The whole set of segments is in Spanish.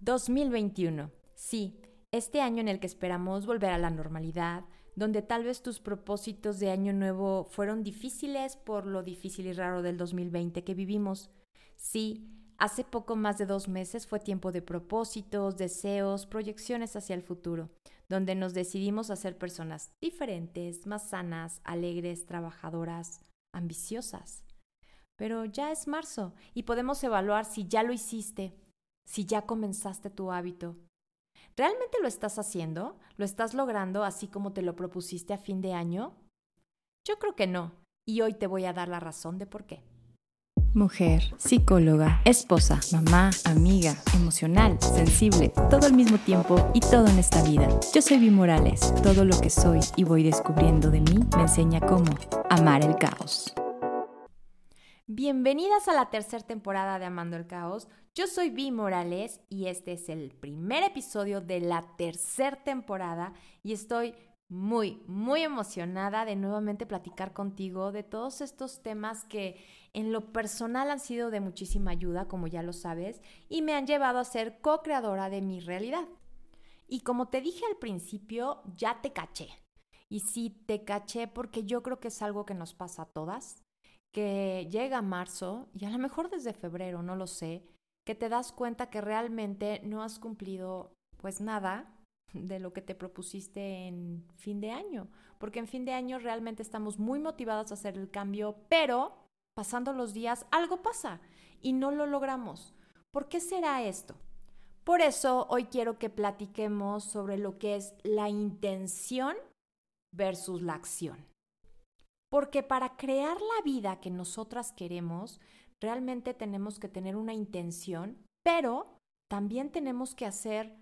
2021. Sí, este año en el que esperamos volver a la normalidad, donde tal vez tus propósitos de año nuevo fueron difíciles por lo difícil y raro del 2020 que vivimos. Sí, hace poco más de dos meses fue tiempo de propósitos, deseos, proyecciones hacia el futuro, donde nos decidimos a ser personas diferentes, más sanas, alegres, trabajadoras, ambiciosas. Pero ya es marzo y podemos evaluar si ya lo hiciste, si ya comenzaste tu hábito. ¿Realmente lo estás haciendo? ¿Lo estás logrando así como te lo propusiste a fin de año? Yo creo que no, y hoy te voy a dar la razón de por qué. Mujer, psicóloga, esposa, mamá, amiga, emocional, sensible, todo al mismo tiempo y todo en esta vida. Yo soy Vi Morales. Todo lo que soy y voy descubriendo de mí me enseña cómo amar el caos. Bienvenidas a la tercera temporada de Amando el Caos. Yo soy Vi Morales y este es el primer episodio de la tercera temporada y estoy muy, muy emocionada de nuevamente platicar contigo de todos estos temas que en lo personal han sido de muchísima ayuda, como ya lo sabes, y me han llevado a ser co-creadora de mi realidad. Y como te dije al principio, ya te caché. Y sí, te caché porque yo creo que es algo que nos pasa a todas que llega marzo y a lo mejor desde febrero, no lo sé, que te das cuenta que realmente no has cumplido pues nada de lo que te propusiste en fin de año, porque en fin de año realmente estamos muy motivados a hacer el cambio, pero pasando los días algo pasa y no lo logramos. ¿Por qué será esto? Por eso hoy quiero que platiquemos sobre lo que es la intención versus la acción. Porque para crear la vida que nosotras queremos, realmente tenemos que tener una intención, pero también tenemos que hacer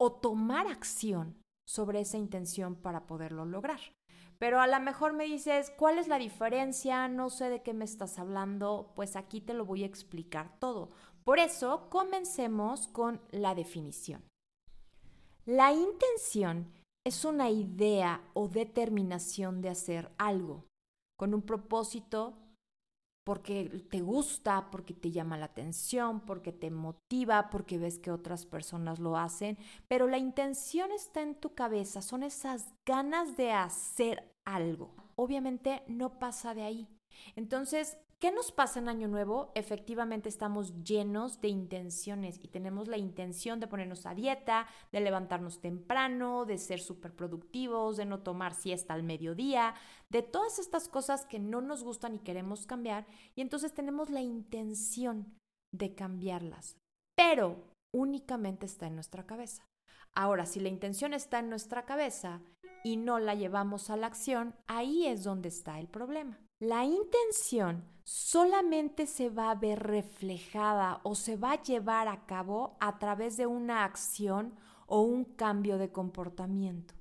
o tomar acción sobre esa intención para poderlo lograr. Pero a lo mejor me dices, ¿cuál es la diferencia? No sé de qué me estás hablando. Pues aquí te lo voy a explicar todo. Por eso, comencemos con la definición. La intención es una idea o determinación de hacer algo con un propósito porque te gusta, porque te llama la atención, porque te motiva, porque ves que otras personas lo hacen, pero la intención está en tu cabeza, son esas ganas de hacer algo. Obviamente no pasa de ahí. Entonces, ¿Qué nos pasa en Año Nuevo? Efectivamente estamos llenos de intenciones y tenemos la intención de ponernos a dieta, de levantarnos temprano, de ser súper productivos, de no tomar siesta al mediodía, de todas estas cosas que no nos gustan y queremos cambiar y entonces tenemos la intención de cambiarlas, pero únicamente está en nuestra cabeza. Ahora, si la intención está en nuestra cabeza y no la llevamos a la acción, ahí es donde está el problema. La intención solamente se va a ver reflejada o se va a llevar a cabo a través de una acción o un cambio de comportamiento.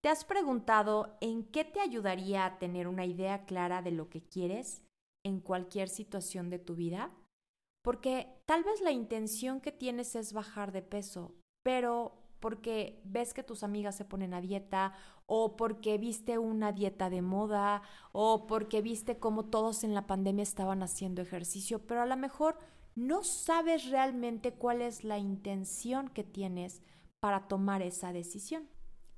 ¿Te has preguntado en qué te ayudaría a tener una idea clara de lo que quieres en cualquier situación de tu vida? Porque tal vez la intención que tienes es bajar de peso, pero porque ves que tus amigas se ponen a dieta o porque viste una dieta de moda o porque viste cómo todos en la pandemia estaban haciendo ejercicio, pero a lo mejor no sabes realmente cuál es la intención que tienes para tomar esa decisión.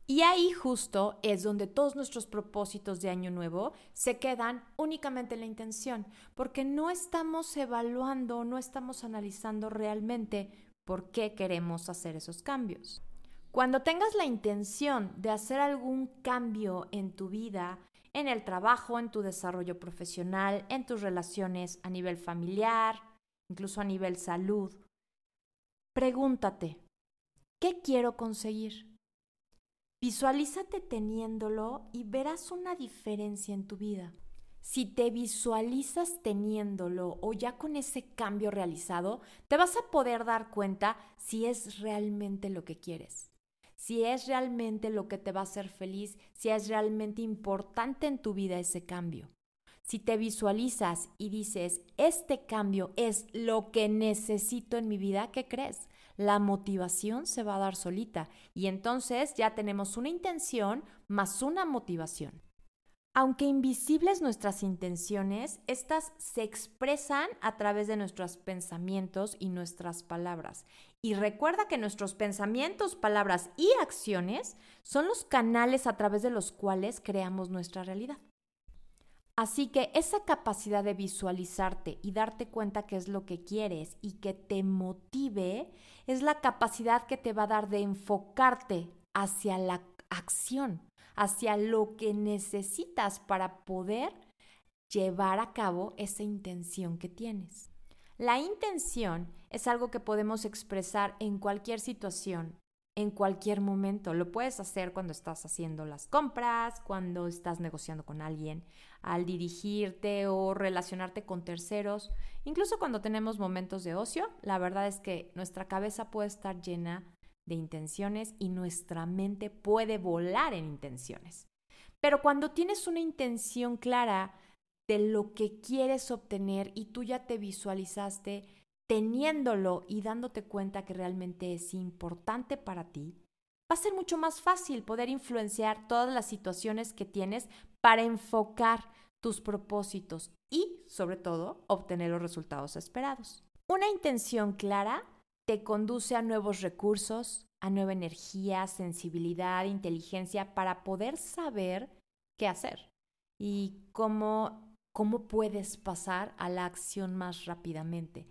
Y ahí justo es donde todos nuestros propósitos de año nuevo se quedan únicamente en la intención, porque no estamos evaluando, no estamos analizando realmente por qué queremos hacer esos cambios. Cuando tengas la intención de hacer algún cambio en tu vida, en el trabajo, en tu desarrollo profesional, en tus relaciones a nivel familiar, incluso a nivel salud, pregúntate, ¿qué quiero conseguir? Visualízate teniéndolo y verás una diferencia en tu vida. Si te visualizas teniéndolo o ya con ese cambio realizado, te vas a poder dar cuenta si es realmente lo que quieres si es realmente lo que te va a hacer feliz, si es realmente importante en tu vida ese cambio. Si te visualizas y dices, este cambio es lo que necesito en mi vida, ¿qué crees? La motivación se va a dar solita y entonces ya tenemos una intención más una motivación. Aunque invisibles nuestras intenciones, estas se expresan a través de nuestros pensamientos y nuestras palabras. Y recuerda que nuestros pensamientos, palabras y acciones son los canales a través de los cuales creamos nuestra realidad. Así que esa capacidad de visualizarte y darte cuenta qué es lo que quieres y que te motive es la capacidad que te va a dar de enfocarte hacia la acción, hacia lo que necesitas para poder llevar a cabo esa intención que tienes. La intención es algo que podemos expresar en cualquier situación, en cualquier momento. Lo puedes hacer cuando estás haciendo las compras, cuando estás negociando con alguien, al dirigirte o relacionarte con terceros, incluso cuando tenemos momentos de ocio. La verdad es que nuestra cabeza puede estar llena de intenciones y nuestra mente puede volar en intenciones. Pero cuando tienes una intención clara de lo que quieres obtener y tú ya te visualizaste teniéndolo y dándote cuenta que realmente es importante para ti, va a ser mucho más fácil poder influenciar todas las situaciones que tienes para enfocar tus propósitos y, sobre todo, obtener los resultados esperados. Una intención clara te conduce a nuevos recursos, a nueva energía, sensibilidad, inteligencia para poder saber qué hacer y cómo, cómo puedes pasar a la acción más rápidamente.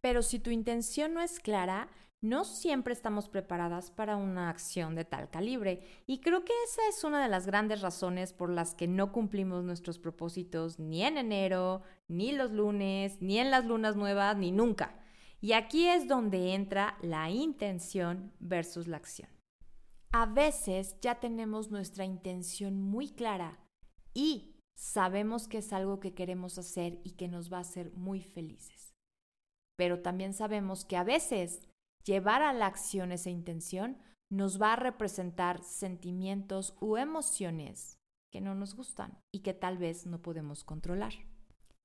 Pero si tu intención no es clara, no siempre estamos preparadas para una acción de tal calibre. Y creo que esa es una de las grandes razones por las que no cumplimos nuestros propósitos ni en enero, ni los lunes, ni en las lunas nuevas, ni nunca. Y aquí es donde entra la intención versus la acción. A veces ya tenemos nuestra intención muy clara y sabemos que es algo que queremos hacer y que nos va a hacer muy felices. Pero también sabemos que a veces llevar a la acción esa intención nos va a representar sentimientos u emociones que no nos gustan y que tal vez no podemos controlar.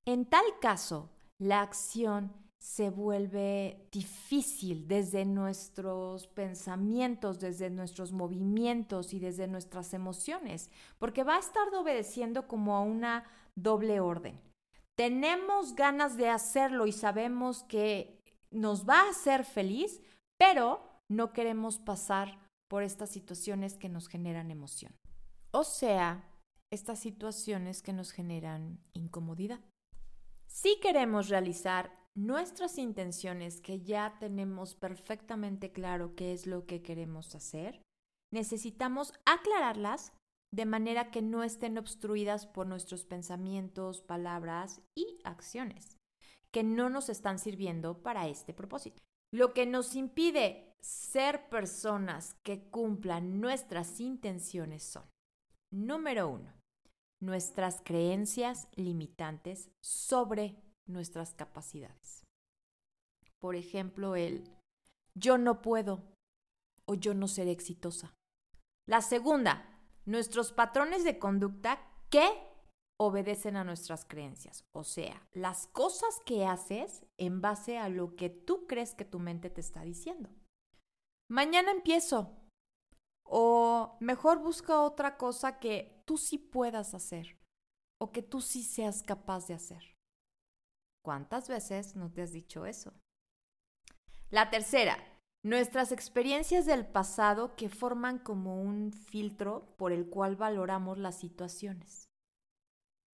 En tal caso, la acción se vuelve difícil desde nuestros pensamientos, desde nuestros movimientos y desde nuestras emociones, porque va a estar obedeciendo como a una doble orden. Tenemos ganas de hacerlo y sabemos que nos va a hacer feliz, pero no queremos pasar por estas situaciones que nos generan emoción. O sea, estas situaciones que nos generan incomodidad. Si queremos realizar nuestras intenciones, que ya tenemos perfectamente claro qué es lo que queremos hacer, necesitamos aclararlas de manera que no estén obstruidas por nuestros pensamientos, palabras y acciones, que no nos están sirviendo para este propósito. Lo que nos impide ser personas que cumplan nuestras intenciones son, número uno, nuestras creencias limitantes sobre nuestras capacidades. Por ejemplo, el yo no puedo o yo no seré exitosa. La segunda, nuestros patrones de conducta que obedecen a nuestras creencias, o sea, las cosas que haces en base a lo que tú crees que tu mente te está diciendo. Mañana empiezo. O mejor busca otra cosa que tú sí puedas hacer o que tú sí seas capaz de hacer. ¿Cuántas veces no te has dicho eso? La tercera, nuestras experiencias del pasado que forman como un filtro por el cual valoramos las situaciones.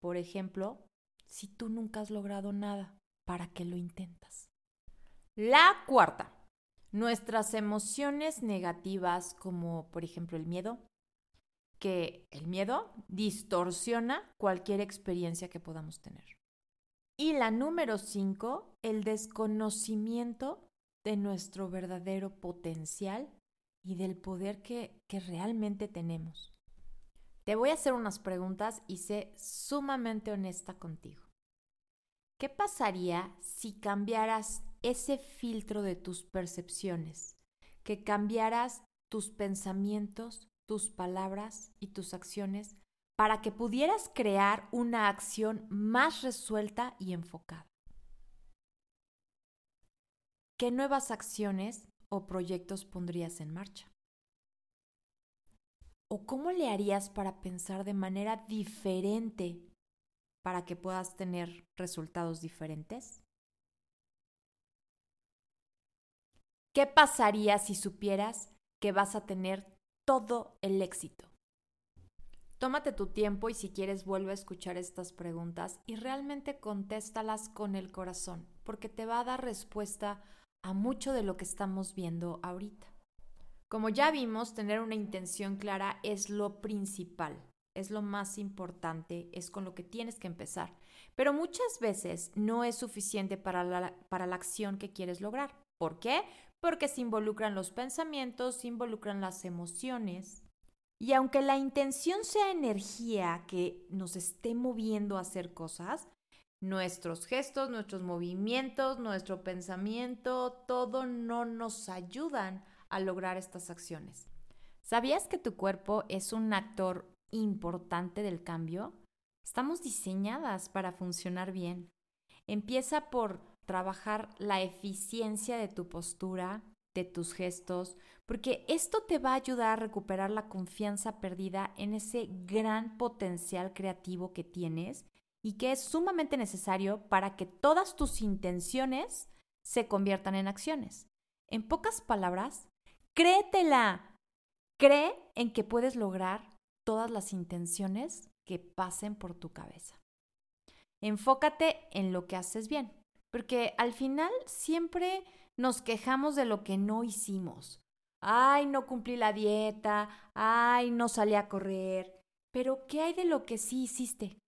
Por ejemplo, si tú nunca has logrado nada, ¿para qué lo intentas? La cuarta, nuestras emociones negativas como por ejemplo el miedo, que el miedo distorsiona cualquier experiencia que podamos tener. Y la número cinco, el desconocimiento de nuestro verdadero potencial y del poder que, que realmente tenemos. Te voy a hacer unas preguntas y sé sumamente honesta contigo. ¿Qué pasaría si cambiaras ese filtro de tus percepciones? Que cambiaras tus pensamientos, tus palabras y tus acciones para que pudieras crear una acción más resuelta y enfocada. ¿Qué nuevas acciones o proyectos pondrías en marcha? ¿O cómo le harías para pensar de manera diferente para que puedas tener resultados diferentes? ¿Qué pasaría si supieras que vas a tener todo el éxito? Tómate tu tiempo y si quieres vuelve a escuchar estas preguntas y realmente contéstalas con el corazón, porque te va a dar respuesta a mucho de lo que estamos viendo ahorita. Como ya vimos, tener una intención clara es lo principal, es lo más importante, es con lo que tienes que empezar. Pero muchas veces no es suficiente para la, para la acción que quieres lograr. ¿Por qué? porque se involucran los pensamientos, se involucran las emociones. Y aunque la intención sea energía que nos esté moviendo a hacer cosas, nuestros gestos, nuestros movimientos, nuestro pensamiento, todo no nos ayudan a lograr estas acciones. ¿Sabías que tu cuerpo es un actor importante del cambio? Estamos diseñadas para funcionar bien. Empieza por trabajar la eficiencia de tu postura, de tus gestos, porque esto te va a ayudar a recuperar la confianza perdida en ese gran potencial creativo que tienes y que es sumamente necesario para que todas tus intenciones se conviertan en acciones. En pocas palabras, créetela. Cree en que puedes lograr todas las intenciones que pasen por tu cabeza. Enfócate en lo que haces bien. Porque al final siempre nos quejamos de lo que no hicimos. Ay, no cumplí la dieta, ay, no salí a correr. Pero, ¿qué hay de lo que sí hiciste?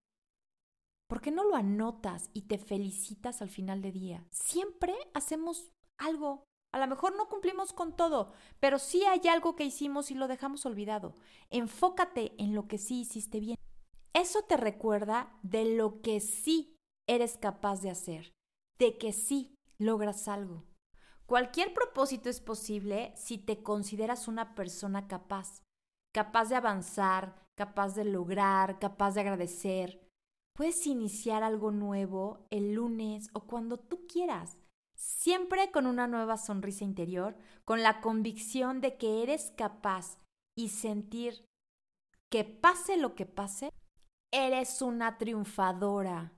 ¿Por qué no lo anotas y te felicitas al final de día? Siempre hacemos algo. A lo mejor no cumplimos con todo, pero sí hay algo que hicimos y lo dejamos olvidado. Enfócate en lo que sí hiciste bien. Eso te recuerda de lo que sí eres capaz de hacer de que sí logras algo. Cualquier propósito es posible si te consideras una persona capaz, capaz de avanzar, capaz de lograr, capaz de agradecer. Puedes iniciar algo nuevo el lunes o cuando tú quieras, siempre con una nueva sonrisa interior, con la convicción de que eres capaz y sentir que pase lo que pase, eres una triunfadora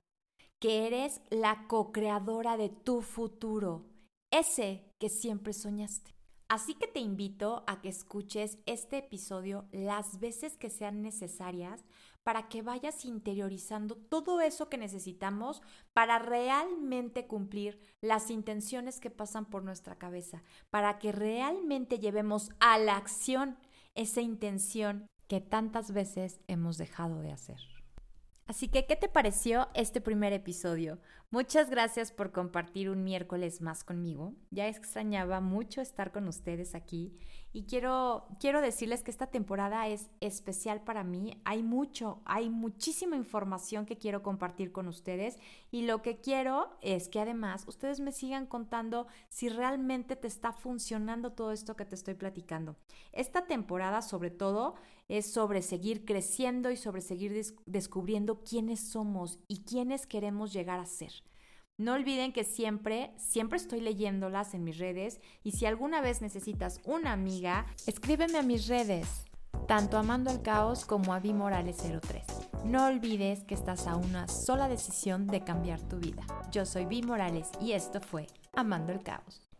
que eres la co-creadora de tu futuro, ese que siempre soñaste. Así que te invito a que escuches este episodio las veces que sean necesarias para que vayas interiorizando todo eso que necesitamos para realmente cumplir las intenciones que pasan por nuestra cabeza, para que realmente llevemos a la acción esa intención que tantas veces hemos dejado de hacer. Así que, ¿qué te pareció este primer episodio? Muchas gracias por compartir un miércoles más conmigo. Ya extrañaba mucho estar con ustedes aquí y quiero, quiero decirles que esta temporada es especial para mí. Hay mucho, hay muchísima información que quiero compartir con ustedes y lo que quiero es que además ustedes me sigan contando si realmente te está funcionando todo esto que te estoy platicando. Esta temporada sobre todo es sobre seguir creciendo y sobre seguir descubriendo quiénes somos y quiénes queremos llegar a ser. No olviden que siempre, siempre estoy leyéndolas en mis redes y si alguna vez necesitas una amiga, escríbeme a mis redes, tanto Amando al Caos como a Morales03. No olvides que estás a una sola decisión de cambiar tu vida. Yo soy Vi Morales y esto fue Amando el Caos.